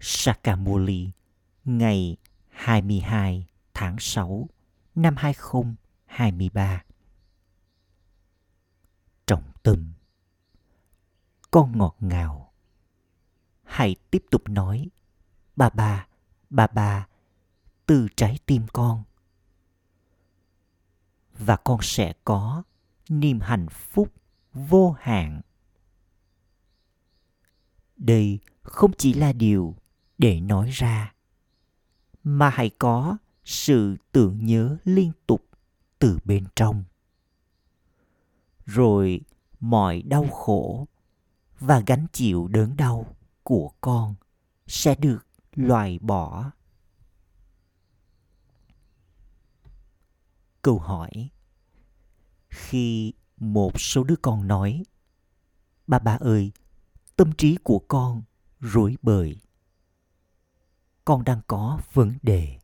Sakamuli ngày 22 tháng 6 năm 2023. Trọng tâm Con ngọt ngào. Hãy tiếp tục nói bà bà, bà bà, từ trái tim con. Và con sẽ có niềm hạnh phúc vô hạn. Đây không chỉ là điều để nói ra. Mà hãy có sự tưởng nhớ liên tục từ bên trong. Rồi mọi đau khổ và gánh chịu đớn đau của con sẽ được loại bỏ. Câu hỏi, khi một số đứa con nói, ba ba ơi, tâm trí của con rối bời con đang có vấn đề.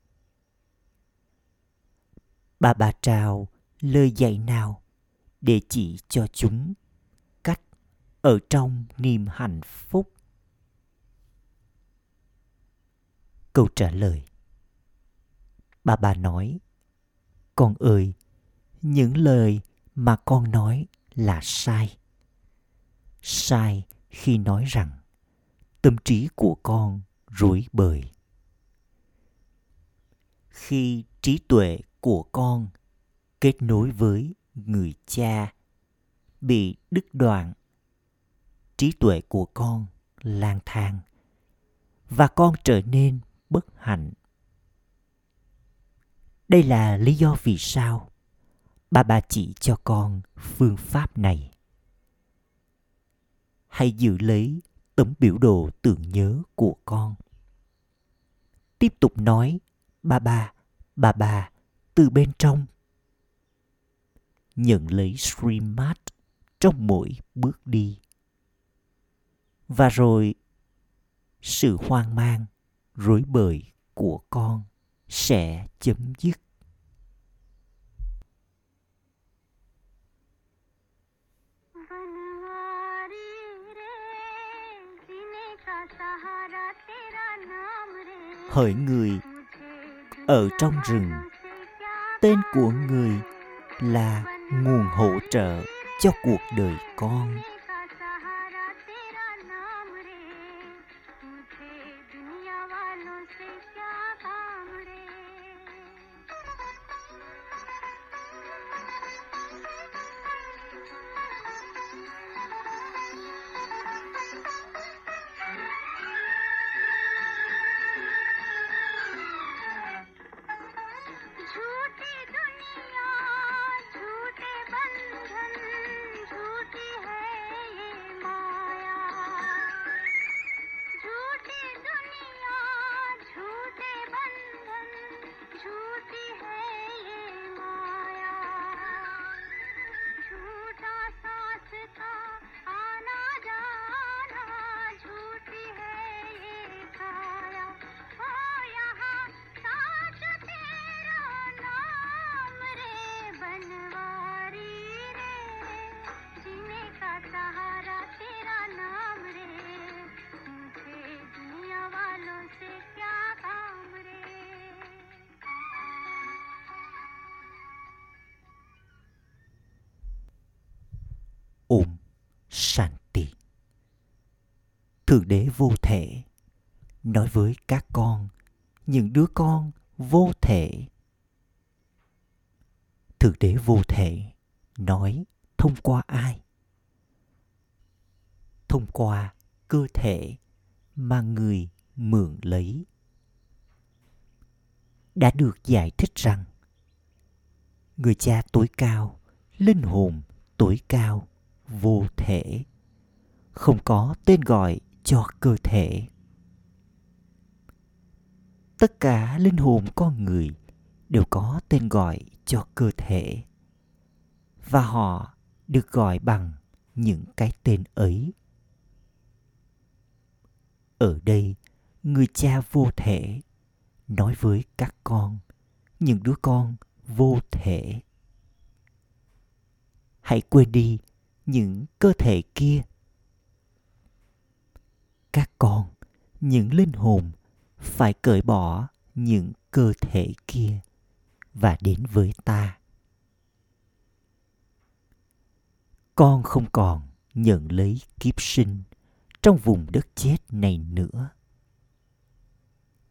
Bà bà trào lời dạy nào để chỉ cho chúng cách ở trong niềm hạnh phúc? Câu trả lời. Bà bà nói, con ơi, những lời mà con nói là sai. Sai khi nói rằng tâm trí của con rối bời khi trí tuệ của con kết nối với người cha bị đứt đoạn, trí tuệ của con lang thang và con trở nên bất hạnh. Đây là lý do vì sao bà bà chỉ cho con phương pháp này. Hãy giữ lấy tấm biểu đồ tưởng nhớ của con. Tiếp tục nói bà bà bà bà từ bên trong. Nhận lấy stream trong mỗi bước đi. Và rồi, sự hoang mang, rối bời của con sẽ chấm dứt. Hỡi người ở trong rừng. Tên của người là nguồn hỗ trợ cho cuộc đời con. Thượng đế vô thể nói với các con, những đứa con vô thể. Thượng đế vô thể nói thông qua ai? Thông qua cơ thể mà người mượn lấy. Đã được giải thích rằng người cha tối cao, linh hồn tối cao vô thể không có tên gọi cho cơ thể. Tất cả linh hồn con người đều có tên gọi cho cơ thể, và họ được gọi bằng những cái tên ấy. Ở đây, người cha vô thể nói với các con, những đứa con vô thể. Hãy quên đi những cơ thể kia các con, những linh hồn phải cởi bỏ những cơ thể kia và đến với ta. Con không còn nhận lấy kiếp sinh trong vùng đất chết này nữa.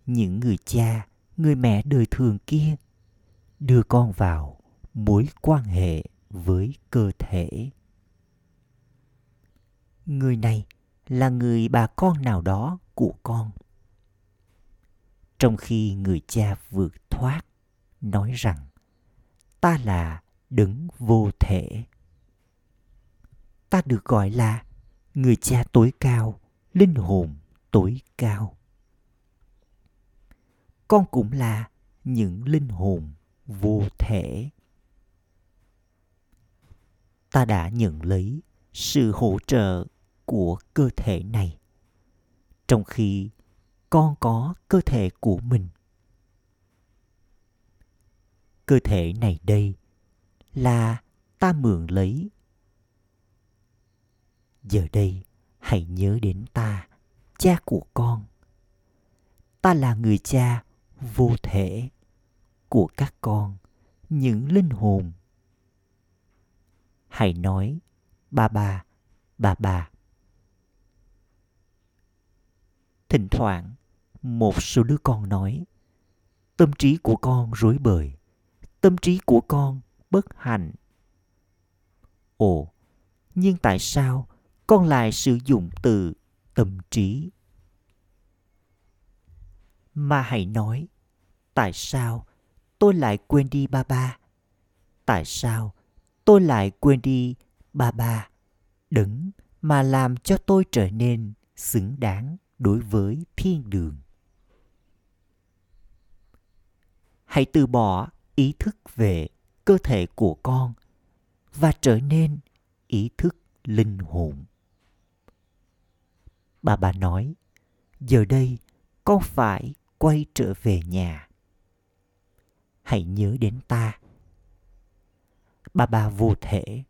Những người cha, người mẹ đời thường kia đưa con vào mối quan hệ với cơ thể. Người này là người bà con nào đó của con. Trong khi người cha vượt thoát, nói rằng, ta là đấng vô thể. Ta được gọi là người cha tối cao, linh hồn tối cao. Con cũng là những linh hồn vô thể. Ta đã nhận lấy sự hỗ trợ của cơ thể này, trong khi con có cơ thể của mình. Cơ thể này đây là ta mượn lấy. Giờ đây, hãy nhớ đến ta, cha của con. Ta là người cha vô thể của các con, những linh hồn. Hãy nói, ba ba ba ba. Thỉnh thoảng, một số đứa con nói, tâm trí của con rối bời, tâm trí của con bất hạnh. Ồ, nhưng tại sao con lại sử dụng từ tâm trí? Mà hãy nói, tại sao tôi lại quên đi ba ba? Tại sao tôi lại quên đi ba ba? Đấng mà làm cho tôi trở nên xứng đáng đối với thiên đường. Hãy từ bỏ ý thức về cơ thể của con và trở nên ý thức linh hồn. Bà bà nói, giờ đây con phải quay trở về nhà. Hãy nhớ đến ta. Bà bà vô thể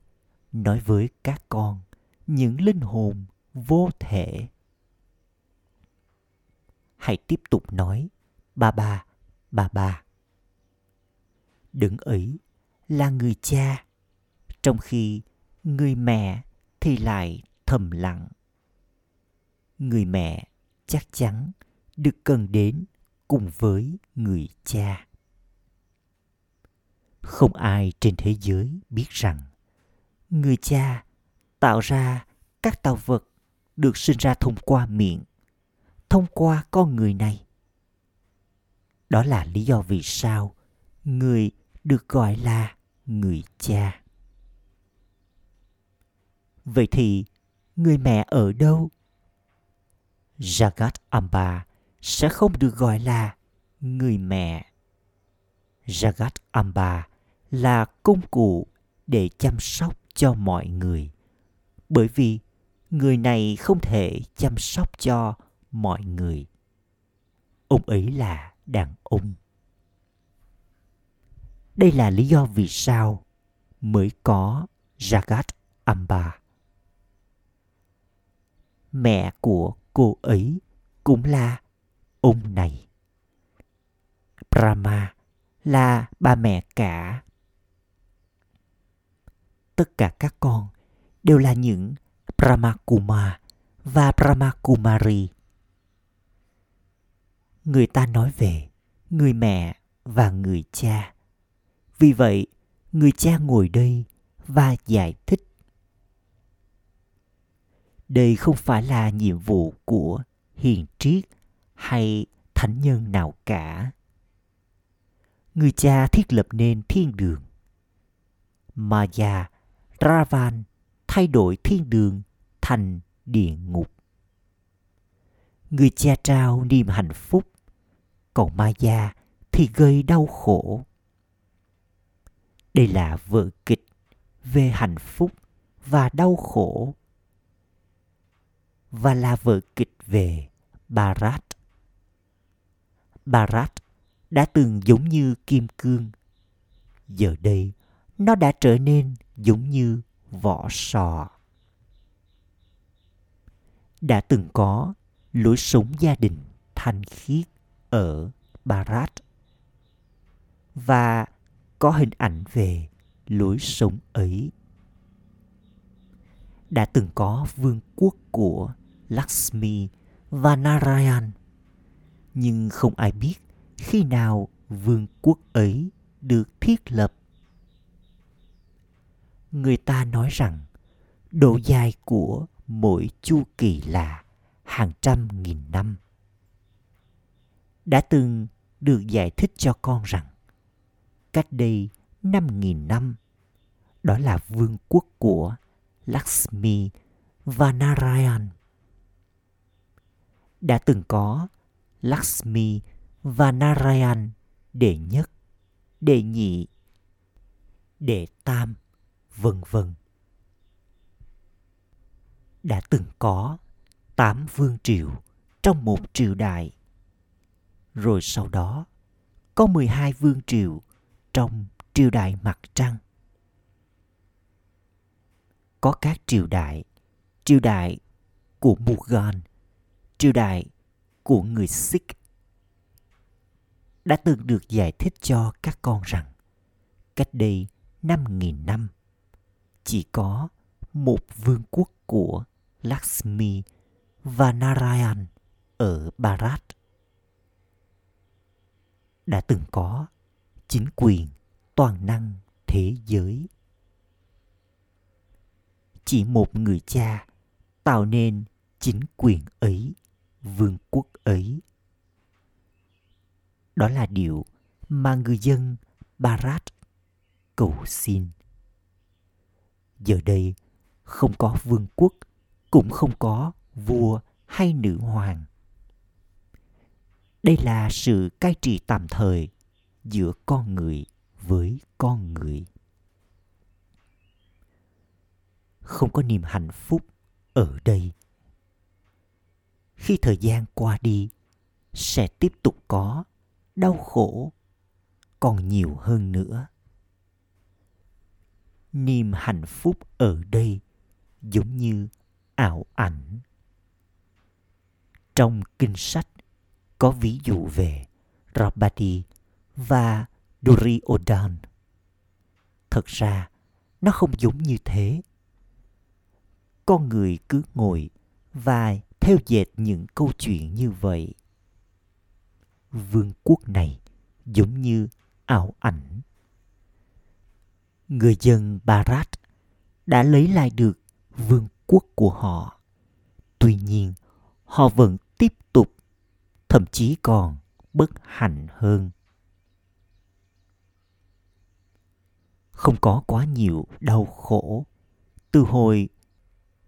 nói với các con những linh hồn vô thể hãy tiếp tục nói bà bà bà bà đứng ấy là người cha, trong khi người mẹ thì lại thầm lặng. Người mẹ chắc chắn được cần đến cùng với người cha. Không ai trên thế giới biết rằng người cha tạo ra các tạo vật được sinh ra thông qua miệng thông qua con người này. Đó là lý do vì sao người được gọi là người cha. Vậy thì người mẹ ở đâu? Jagat amba sẽ không được gọi là người mẹ. Jagat amba là công cụ để chăm sóc cho mọi người. Bởi vì người này không thể chăm sóc cho mọi người. Ông ấy là đàn ông. Đây là lý do vì sao mới có jagat amba. Mẹ của cô ấy cũng là ông này. Brahma là ba mẹ cả. Tất cả các con đều là những Brahmakuma và Brahmakumari. Người ta nói về người mẹ và người cha. Vì vậy, người cha ngồi đây và giải thích. Đây không phải là nhiệm vụ của hiền triết hay thánh nhân nào cả. Người cha thiết lập nên thiên đường. Maya Ravan thay đổi thiên đường thành địa ngục. Người cha trao niềm hạnh phúc, còn ma gia thì gây đau khổ. Đây là vở kịch về hạnh phúc và đau khổ và là vở kịch về Barat. Barat đã từng giống như kim cương. Giờ đây, nó đã trở nên giống như vỏ sò. Đã từng có lối sống gia đình thanh khiết ở Barat và có hình ảnh về lối sống ấy. Đã từng có vương quốc của Lakshmi và Narayan, nhưng không ai biết khi nào vương quốc ấy được thiết lập. Người ta nói rằng độ dài của mỗi chu kỳ là hàng trăm nghìn năm. Đã từng được giải thích cho con rằng cách đây năm nghìn năm đó là vương quốc của Lakshmi và Narayan. Đã từng có Lakshmi và Narayan đệ nhất, đệ nhị, đệ tam, vân vân. Đã từng có tám vương triều trong một triều đại. Rồi sau đó có 12 vương triều trong triều đại mặt trăng. Có các triều đại, triều đại của Mughal, triều đại của người Sikh đã từng được giải thích cho các con rằng cách đây 5.000 năm chỉ có một vương quốc của Lakshmi và Narayan ở Bharat. Đã từng có chính quyền toàn năng thế giới. Chỉ một người cha tạo nên chính quyền ấy, vương quốc ấy. Đó là điều mà người dân Barat cầu xin. Giờ đây không có vương quốc, cũng không có vua hay nữ hoàng. Đây là sự cai trị tạm thời giữa con người với con người. Không có niềm hạnh phúc ở đây. Khi thời gian qua đi, sẽ tiếp tục có đau khổ còn nhiều hơn nữa. Niềm hạnh phúc ở đây giống như ảo ảnh trong kinh sách có ví dụ về Rabadi và Duryodhan. Thật ra, nó không giống như thế. Con người cứ ngồi và theo dệt những câu chuyện như vậy. Vương quốc này giống như ảo ảnh. Người dân Bharat đã lấy lại được vương quốc của họ. Tuy nhiên, họ vẫn tiếp tục, thậm chí còn bất hạnh hơn. Không có quá nhiều đau khổ từ hồi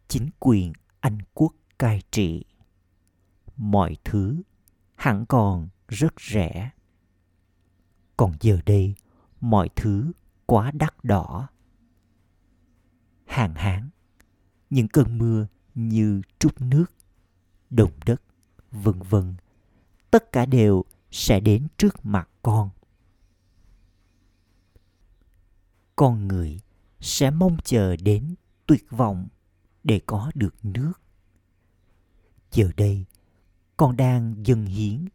chính quyền Anh quốc cai trị. Mọi thứ hẳn còn rất rẻ. Còn giờ đây, mọi thứ quá đắt đỏ. Hạn hán, những cơn mưa như trút nước, đồng đất, vân vân. Tất cả đều sẽ đến trước mặt con. Con người sẽ mong chờ đến tuyệt vọng để có được nước. Giờ đây, con đang dâng hiến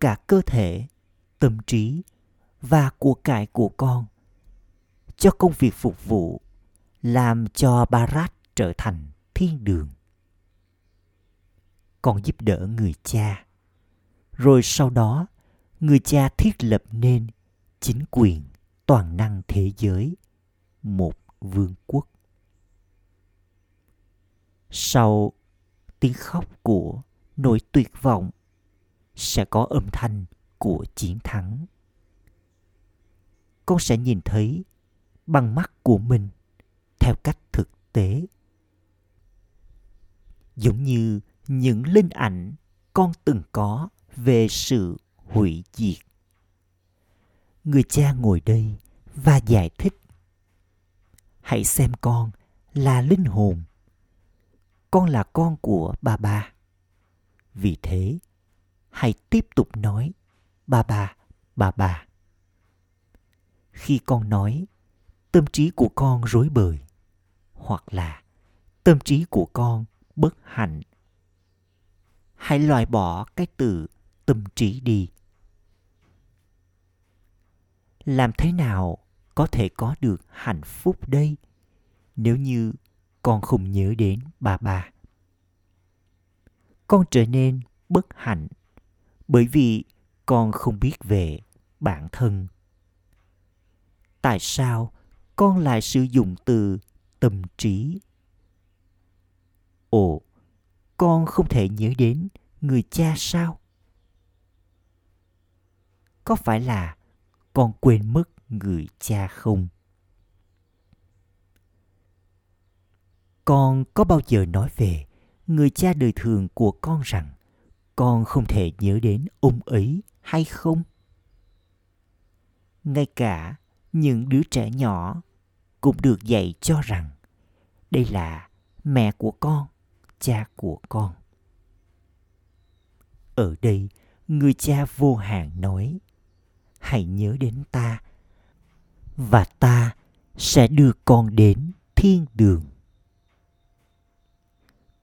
cả cơ thể, tâm trí và của cải của con cho công việc phục vụ làm cho Barat trở thành thiên đường. Con giúp đỡ người cha. Rồi sau đó, người cha thiết lập nên chính quyền toàn năng thế giới, một vương quốc. Sau tiếng khóc của nỗi tuyệt vọng sẽ có âm thanh của chiến thắng. Con sẽ nhìn thấy bằng mắt của mình theo cách thực tế giống như những linh ảnh con từng có về sự hủy diệt. Người cha ngồi đây và giải thích, hãy xem con là linh hồn, con là con của bà bà. Vì thế, hãy tiếp tục nói, bà bà bà bà khi con nói, tâm trí của con rối bời, hoặc là tâm trí của con bất hạnh. Hãy loại bỏ cái từ tâm trí đi. Làm thế nào có thể có được hạnh phúc đây, nếu như con không nhớ đến bà bà? Con trở nên bất hạnh bởi vì con không biết về bản thân. Tại sao con lại sử dụng từ tâm trí? Ồ, con không thể nhớ đến người cha sao? Có phải là con quên mất người cha không? Con có bao giờ nói về người cha đời thường của con rằng con không thể nhớ đến ông ấy hay không? Ngay cả những đứa trẻ nhỏ cũng được dạy cho rằng đây là mẹ của con, cha của con. Ở đây, người cha vô hạn nói hãy nhớ đến ta, và ta sẽ đưa con đến thiên đường.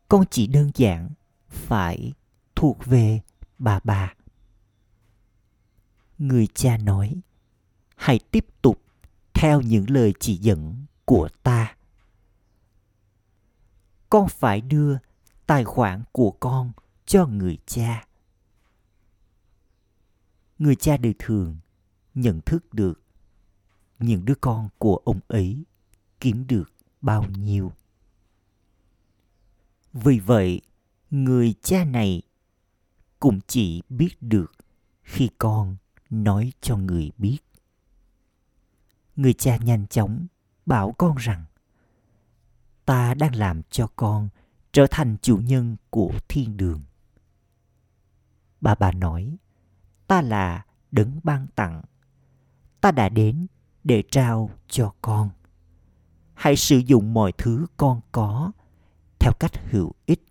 Con chỉ đơn giản phải thuộc về bà bà. Người cha nói, hãy tiếp tục theo những lời chỉ dẫn của ta. Con phải đưa tài khoản của con cho người cha. Người cha đời thường nhận thức được những đứa con của ông ấy kiếm được bao nhiêu. Vì vậy, người cha này cũng chỉ biết được khi con nói cho người biết. Người cha nhanh chóng bảo con rằng, ta đang làm cho con trở thành chủ nhân của thiên đường. Bà bà nói, ta là đấng ban tặng ta đã đến để trao cho con. Hãy sử dụng mọi thứ con có theo cách hữu ích,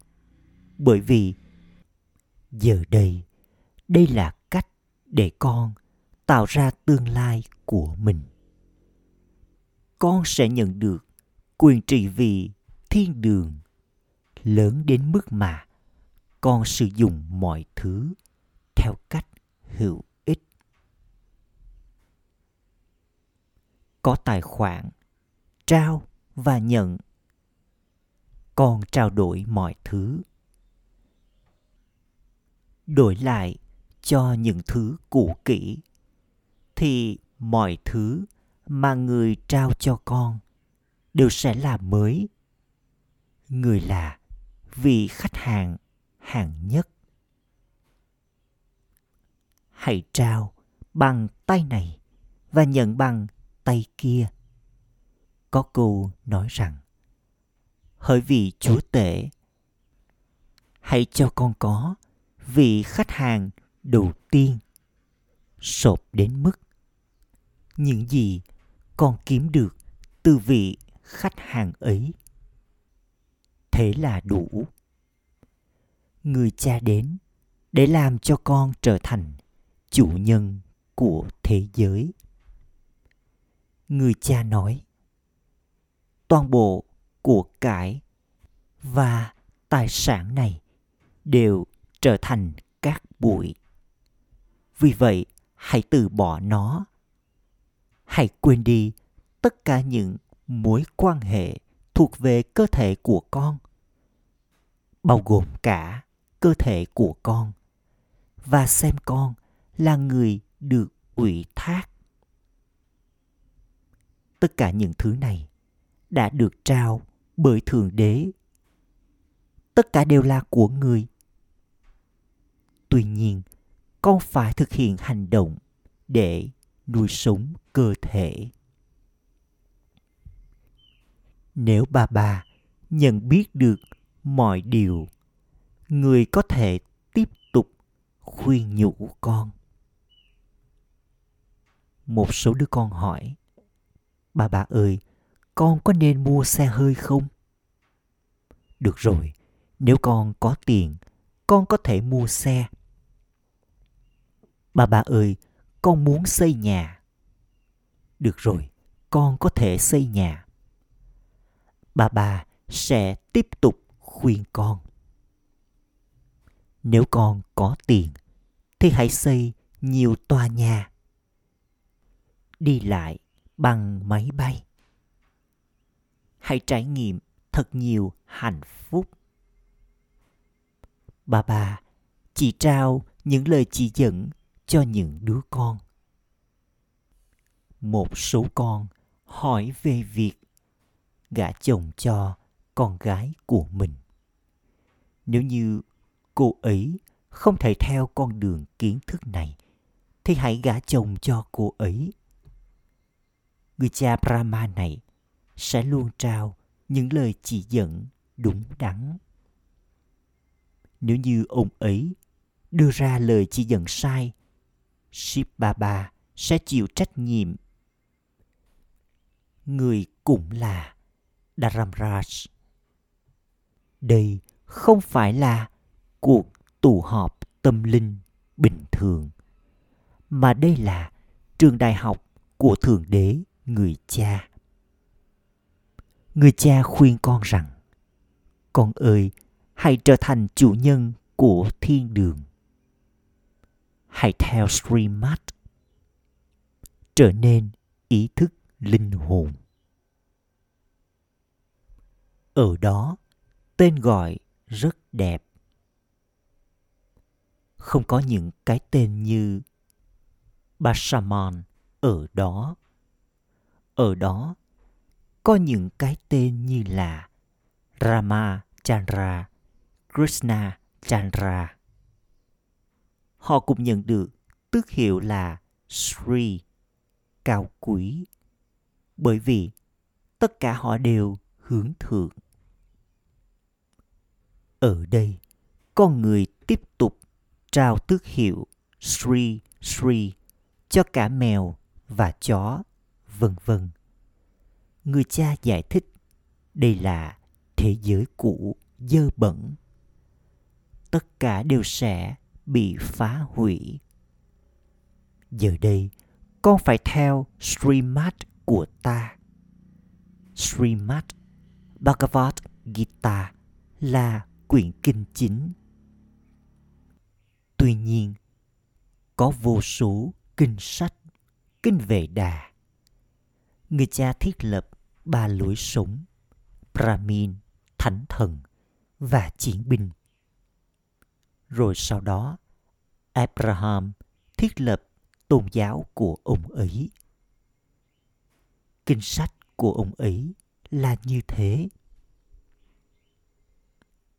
bởi vì giờ đây đây là cách để con tạo ra tương lai của mình. Con sẽ nhận được quyền trị vì thiên đường lớn đến mức mà con sử dụng mọi thứ theo cách hữu ích có tài khoản, trao và nhận. Con trao đổi mọi thứ. Đổi lại cho những thứ cũ kỹ, thì mọi thứ mà người trao cho con đều sẽ là mới. Người là vị khách hàng hàng nhất. Hãy trao bằng tay này và nhận bằng tay kia. Có câu nói rằng, hỡi vị chúa tể, hãy cho con có vị khách hàng đầu tiên sộp đến mức những gì con kiếm được từ vị khách hàng ấy. Thế là đủ. Người cha đến để làm cho con trở thành chủ nhân của thế giới người cha nói. Toàn bộ của cải và tài sản này đều trở thành cát bụi. Vì vậy, hãy từ bỏ nó. Hãy quên đi tất cả những mối quan hệ thuộc về cơ thể của con, bao gồm cả cơ thể của con, và xem con là người được ủy thác tất cả những thứ này đã được trao bởi thượng đế. Tất cả đều là của người. Tuy nhiên, con phải thực hiện hành động để nuôi sống cơ thể. Nếu bà bà nhận biết được mọi điều, người có thể tiếp tục khuyên nhủ con. Một số đứa con hỏi bà bà ơi, con có nên mua xe hơi không? Được rồi, nếu con có tiền, con có thể mua xe. Bà bà ơi, con muốn xây nhà. Được rồi, con có thể xây nhà. Bà bà sẽ tiếp tục khuyên con. Nếu con có tiền, thì hãy xây nhiều tòa nhà. Đi lại bằng máy bay. Hãy trải nghiệm thật nhiều hạnh phúc. Bà bà chỉ trao những lời chỉ dẫn cho những đứa con. Một số con hỏi về việc gả chồng cho con gái của mình. Nếu như cô ấy không thể theo con đường kiến thức này, thì hãy gả chồng cho cô ấy người cha brahma này sẽ luôn trao những lời chỉ dẫn đúng đắn. Nếu như ông ấy đưa ra lời chỉ dẫn sai ship baba sẽ chịu trách nhiệm. Người cũng là Dharamraj. Đây không phải là cuộc tụ họp tâm linh bình thường, mà đây là trường đại học của Thượng Đế người cha. Người cha khuyên con rằng, con ơi, hãy trở thành chủ nhân của thiên đường. Hãy theo Srimad, trở nên ý thức linh hồn. Ở đó, tên gọi rất đẹp. Không có những cái tên như Bashaman ở đó. Ở đó có những cái tên như là Rama Chandra, Krishna Chandra. Họ cũng nhận được tước hiệu là Sri, cao quý, bởi vì tất cả họ đều hướng thượng. Ở đây, con người tiếp tục trao tước hiệu Sri Sri cho cả mèo và chó, vân vân. Người cha giải thích đây là thế giới cũ dơ bẩn. Tất cả đều sẽ bị phá hủy. Giờ đây, con phải theo Srimad của ta. Srimad Bhagavad Gita là quyển kinh chính. Tuy nhiên, có vô số kinh sách, kinh về đà. Người cha thiết lập ba lối sống, Brahmin, thánh thần và chiến binh. Rồi sau đó, Abraham thiết lập tôn giáo của ông ấy. Kinh sách của ông ấy là như thế.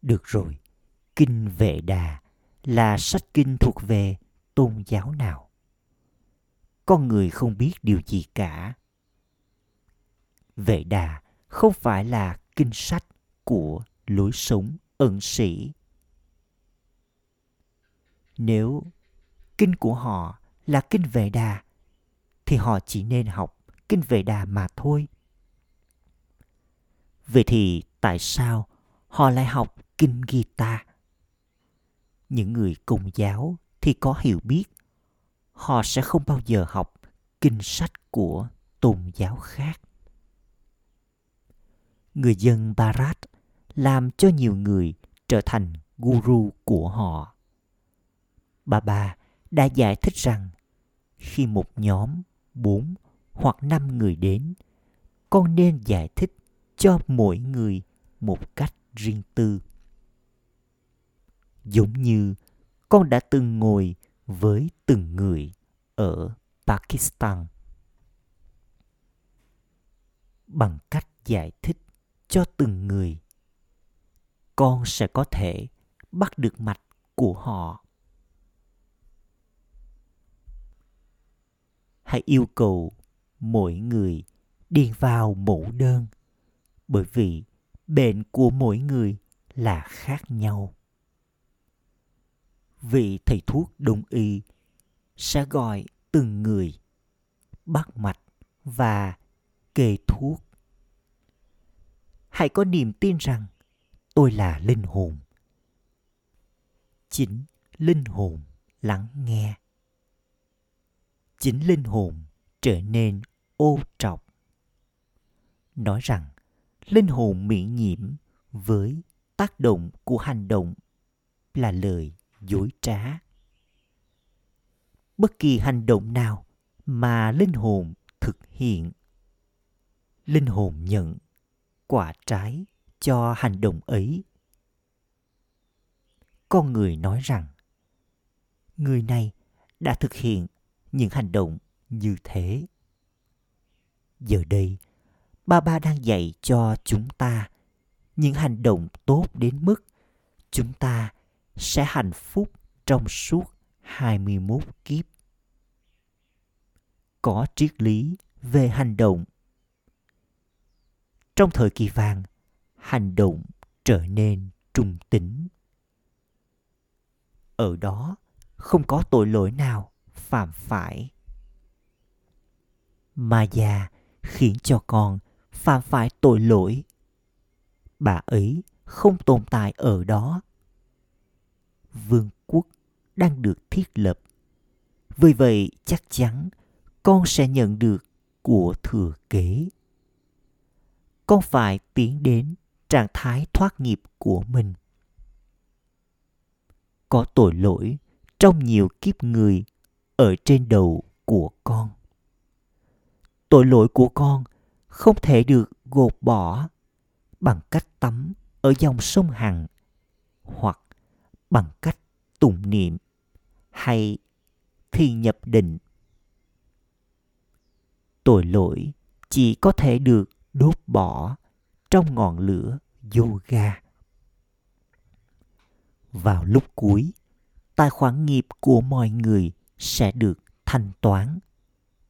Được rồi, Kinh Vệ Đà là sách kinh thuộc về tôn giáo nào? Con người không biết điều gì cả. Vệ Đà không phải là kinh sách của lối sống ẩn sĩ. Nếu kinh của họ là kinh Vệ Đà thì họ chỉ nên học kinh Vệ Đà mà thôi. Vậy thì tại sao họ lại học kinh Gita? Những người công giáo thì có hiểu biết, họ sẽ không bao giờ học kinh sách của tôn giáo khác. Người dân Bharat làm cho nhiều người trở thành guru của họ. Bà bà đã giải thích rằng khi một nhóm bốn hoặc năm người đến, con nên giải thích cho mỗi người một cách riêng tư giống như con đã từng ngồi với từng người ở pakistan bằng cách giải thích cho từng người, con sẽ có thể bắt được mạch của họ. Hãy yêu cầu mỗi người điền vào mẫu đơn, bởi vì bệnh của mỗi người là khác nhau. Vị thầy thuốc đông y sẽ gọi từng người bắt mạch và kê thuốc hãy có niềm tin rằng tôi là linh hồn. Chính linh hồn lắng nghe. Chính linh hồn trở nên ô trọc. Nói rằng linh hồn miễn nhiễm với tác động của hành động là lời dối trá. Bất kỳ hành động nào mà linh hồn thực hiện, linh hồn nhận quả trái cho hành động ấy con người nói rằng, người này đã thực hiện những hành động như thế giờ đây, ba ba đang dạy cho chúng ta những hành động tốt đến mức chúng ta sẽ hạnh phúc trong suốt 21 kiếp. Có triết lý về hành động. Trong thời kỳ vàng, hành động trở nên trung tính. Ở đó không có tội lỗi nào phạm phải. Mà già khiến cho con phạm phải tội lỗi. Bà ấy không tồn tại ở đó. Vương quốc đang được thiết lập. Vì vậy chắc chắn con sẽ nhận được của thừa kế. Con phải tiến đến trạng thái thoát nghiệp của mình. Có tội lỗi trong nhiều kiếp người ở trên đầu của con. Tội lỗi của con không thể được gột bỏ bằng cách tắm ở dòng sông Hằng hoặc bằng cách tụng niệm hay thi nhập định. Tội lỗi chỉ có thể được đốt bỏ trong ngọn lửa yoga. Vào lúc cuối, tài khoản nghiệp của mọi người sẽ được thanh toán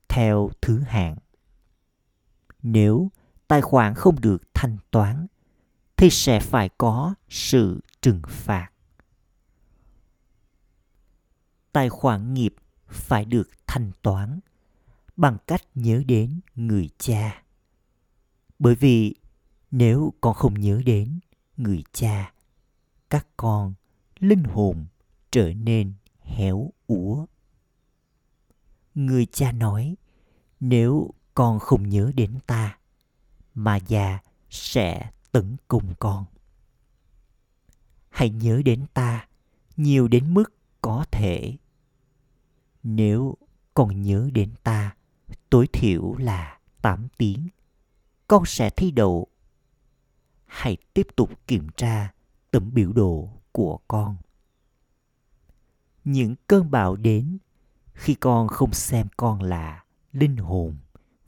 theo thứ hạng. Nếu tài khoản không được thanh toán thì sẽ phải có sự trừng phạt tài khoản nghiệp phải được thanh toán bằng cách nhớ đến người cha bởi vì nếu con không nhớ đến người cha các con linh hồn trở nên héo úa. Người cha nói nếu con không nhớ đến ta mà già sẽ tấn công con. Hãy nhớ đến ta nhiều đến mức có thể. Nếu con nhớ đến ta tối thiểu là 8 tiếng, con sẽ thi đậu. Hãy tiếp tục kiểm tra tấm biểu đồ của con. Những cơn bão đến khi con không xem con là linh hồn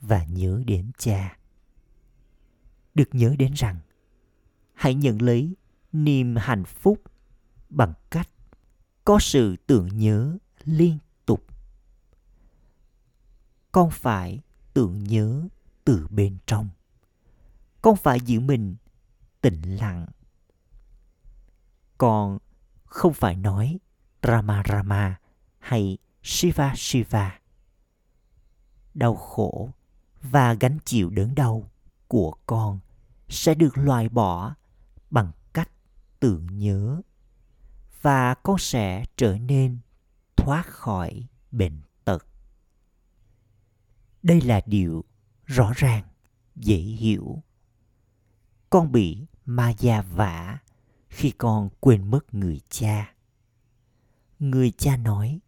và nhớ đến cha. Được nhớ đến rằng, hãy nhận lấy niềm hạnh phúc bằng cách có sự tưởng nhớ liên tục. con phải tưởng nhớ từ bên trong con phải giữ mình tĩnh lặng. Con không phải nói rama rama hay shiva shiva. Đau khổ và gánh chịu đớn đau của con sẽ được loại bỏ bằng cách tưởng nhớ và con sẽ trở nên thoát khỏi bệnh tật. đây là điều rõ ràng, dễ hiểu con bị ma gia vả khi con quên mất người cha. Người cha nói,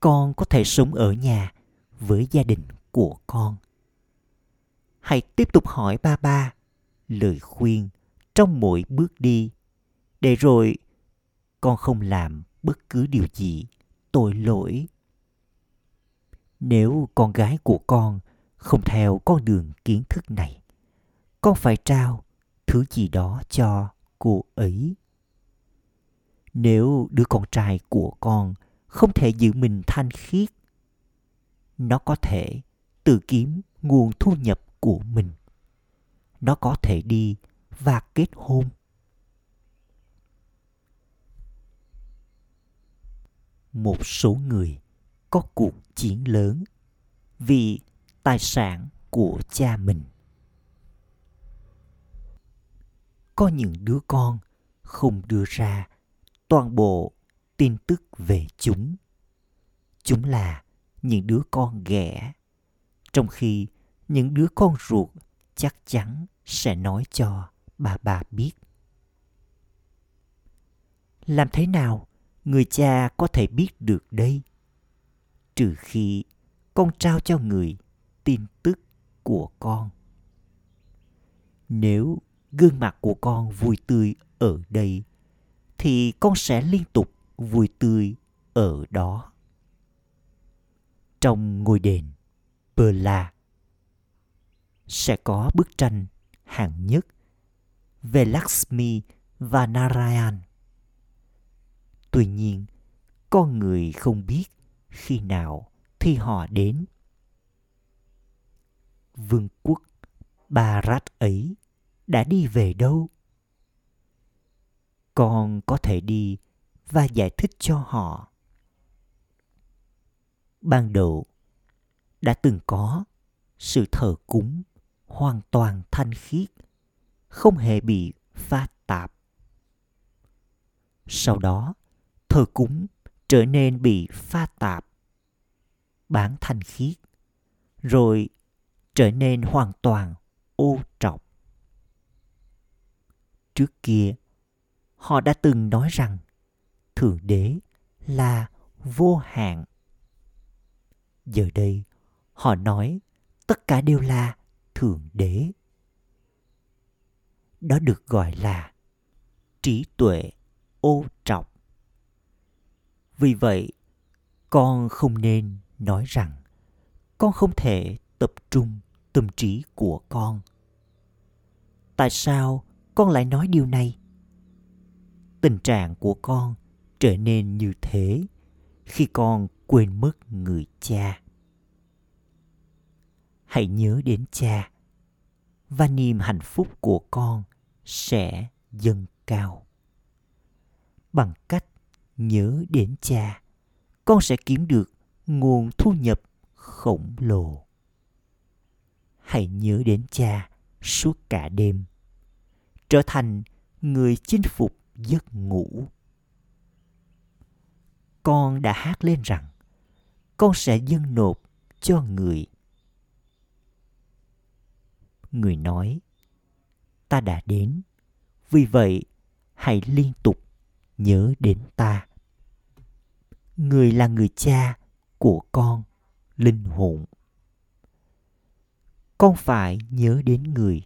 con có thể sống ở nhà với gia đình của con. Hãy tiếp tục hỏi ba ba lời khuyên trong mỗi bước đi, để rồi con không làm bất cứ điều gì tội lỗi. Nếu con gái của con không theo con đường kiến thức này, con phải trao thứ gì đó cho cô ấy. Nếu đứa con trai của con không thể giữ mình thanh khiết, nó có thể tự kiếm nguồn thu nhập của mình. Nó có thể đi và kết hôn. Một số người có cuộc chiến lớn vì tài sản của cha mình. Có những đứa con không đưa ra toàn bộ tin tức về chúng. Chúng là những đứa con ghẻ, trong khi những đứa con ruột chắc chắn sẽ nói cho bà bà biết. Làm thế nào người cha có thể biết được đây? Trừ khi con trao cho người tin tức của con. Nếu gương mặt của con vui tươi ở đây thì con sẽ liên tục vui tươi ở đó trong ngôi đền Perla sẽ có bức tranh hạng nhất về Lakshmi và Narayan. Tuy nhiên, con người không biết khi nào thì họ đến. Vương quốc Bharat ấy đã đi về đâu? Con có thể đi và giải thích cho họ. Ban đầu, đã từng có sự thờ cúng hoàn toàn thanh khiết, không hề bị pha tạp. Sau đó, thờ cúng trở nên bị pha tạp, bán thanh khiết, rồi trở nên hoàn toàn ô trọc. Trước kia, họ đã từng nói rằng Thượng Đế là vô hạn. Giờ đây, họ nói tất cả đều là Thượng Đế. Đó được gọi là trí tuệ ô trọc. Vì vậy, con không nên nói rằng con không thể tập trung tâm trí của con. Tại sao con lại nói điều này? Tình trạng của con trở nên như thế khi con quên mất người cha. Hãy nhớ đến cha và niềm hạnh phúc của con sẽ dâng cao. Bằng cách nhớ đến cha, con sẽ kiếm được nguồn thu nhập khổng lồ. Hãy nhớ đến cha suốt cả đêm trở thành người chinh phục giấc ngủ. Con đã hát lên rằng, con sẽ dâng nộp cho người. Người nói, ta đã đến, vì vậy hãy liên tục nhớ đến ta. Người là người cha của con linh hồn. Con phải nhớ đến người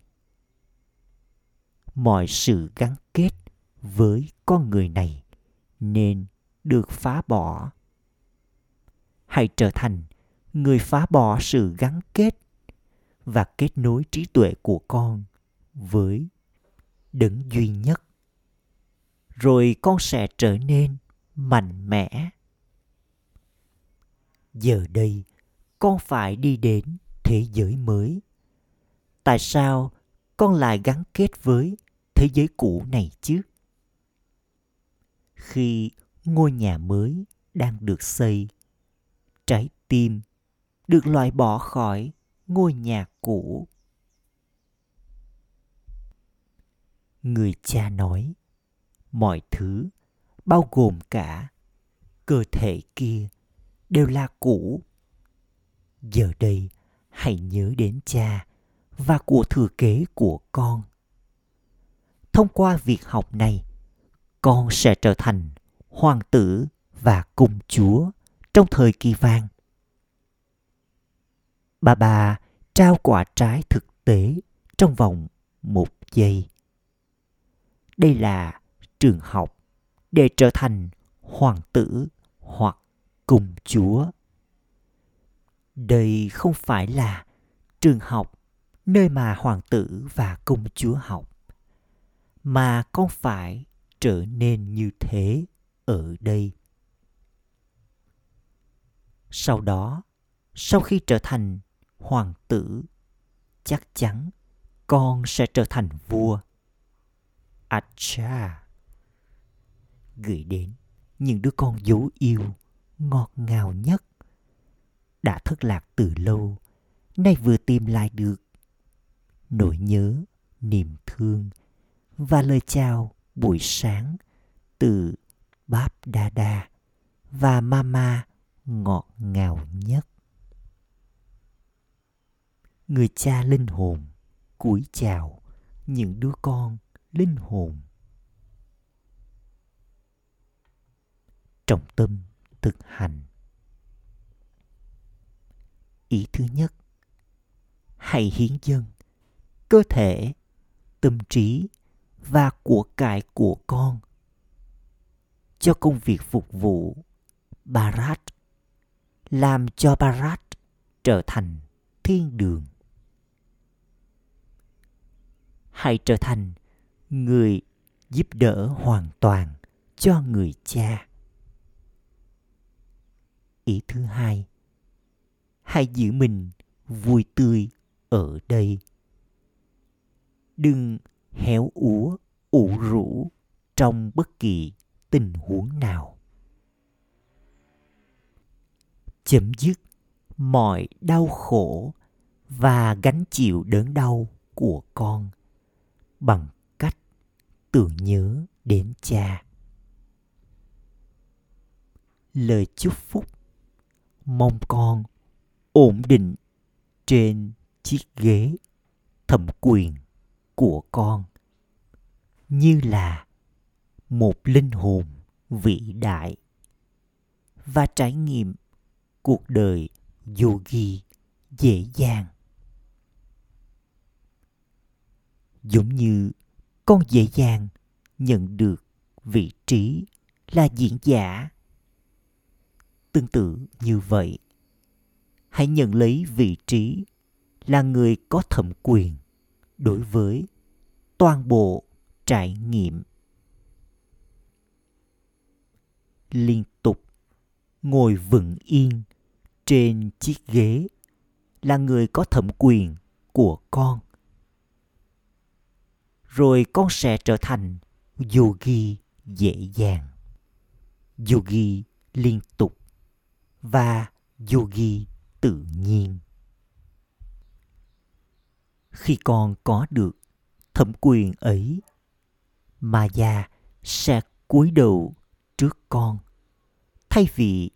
mọi sự gắn kết với con người này nên được phá bỏ. Hãy trở thành người phá bỏ sự gắn kết và kết nối trí tuệ của con với đấng duy nhất. Rồi con sẽ trở nên mạnh mẽ. Giờ đây, con phải đi đến thế giới mới. Tại sao con lại gắn kết với thế giới cũ này chứ? Khi ngôi nhà mới đang được xây, trái tim được loại bỏ khỏi ngôi nhà cũ. Người cha nói, mọi thứ, bao gồm cả cơ thể kia, đều là cũ. Giờ đây, hãy nhớ đến cha và của thừa kế của con thông qua việc học này, con sẽ trở thành hoàng tử và cung chúa trong thời kỳ vàng. Bà bà trao quả trái thực tế trong vòng một giây. Đây là trường học để trở thành hoàng tử hoặc cung chúa. Đây không phải là trường học nơi mà hoàng tử và công chúa học mà con phải trở nên như thế ở đây. Sau đó, sau khi trở thành hoàng tử, chắc chắn con sẽ trở thành vua. Acha. Gửi đến những đứa con dấu yêu ngọt ngào nhất đã thất lạc từ lâu, nay vừa tìm lại được nỗi nhớ, niềm thương và lời chào buổi sáng từ báp đa đa và mama ngọt ngào nhất. Người cha linh hồn cúi chào những đứa con linh hồn. Trọng tâm thực hành. Ý thứ nhất, hãy hiến dân cơ thể, tâm trí và của cải của con cho công việc phục vụ Barat làm cho Barat trở thành thiên đường. Hãy trở thành người giúp đỡ hoàn toàn cho người cha. Ý thứ hai, hãy giữ mình vui tươi ở đây. Đừng héo úa, ủ rũ trong bất kỳ tình huống nào. Chấm dứt mọi đau khổ và gánh chịu đớn đau của con bằng cách tưởng nhớ đến cha lời chúc phúc mong con ổn định trên chiếc ghế thẩm quyền của con, như là một linh hồn vĩ đại và trải nghiệm cuộc đời yogi dễ dàng. Giống như con dễ dàng nhận được vị trí là diễn giả. Tương tự như vậy, hãy nhận lấy vị trí là người có thẩm quyền đối với toàn bộ trải nghiệm. Liên tục ngồi vững yên trên chiếc ghế là người có thẩm quyền của con. Rồi con sẽ trở thành yogi dễ dàng. Yogi liên tục và yogi tự nhiên khi con có được thẩm quyền ấy mà già sẽ cúi đầu trước con, thay vì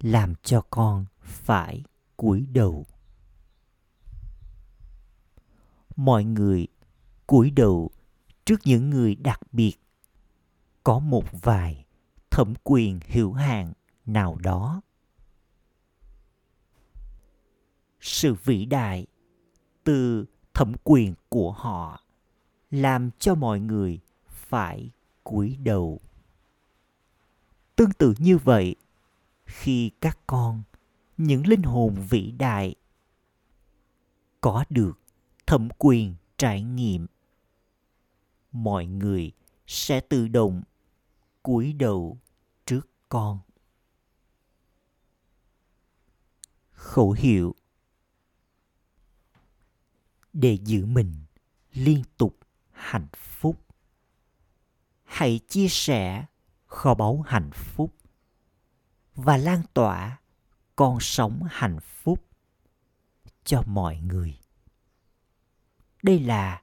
làm cho con phải cúi đầu. Mọi người cúi đầu trước những người đặc biệt, có một vài thẩm quyền hữu hạn nào đó. Sự vĩ đại từ thẩm quyền của họ, làm cho mọi người phải cúi đầu. Tương tự như vậy, khi các con, những linh hồn vĩ đại, có được thẩm quyền trải nghiệm, mọi người sẽ tự động cúi đầu trước con. Khẩu hiệu để giữ mình liên tục hạnh phúc. Hãy chia sẻ kho báu hạnh phúc và lan tỏa con sống hạnh phúc cho mọi người. Đây là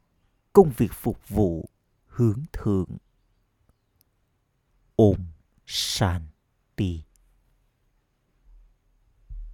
công việc phục vụ hướng thượng. Ôm shanti.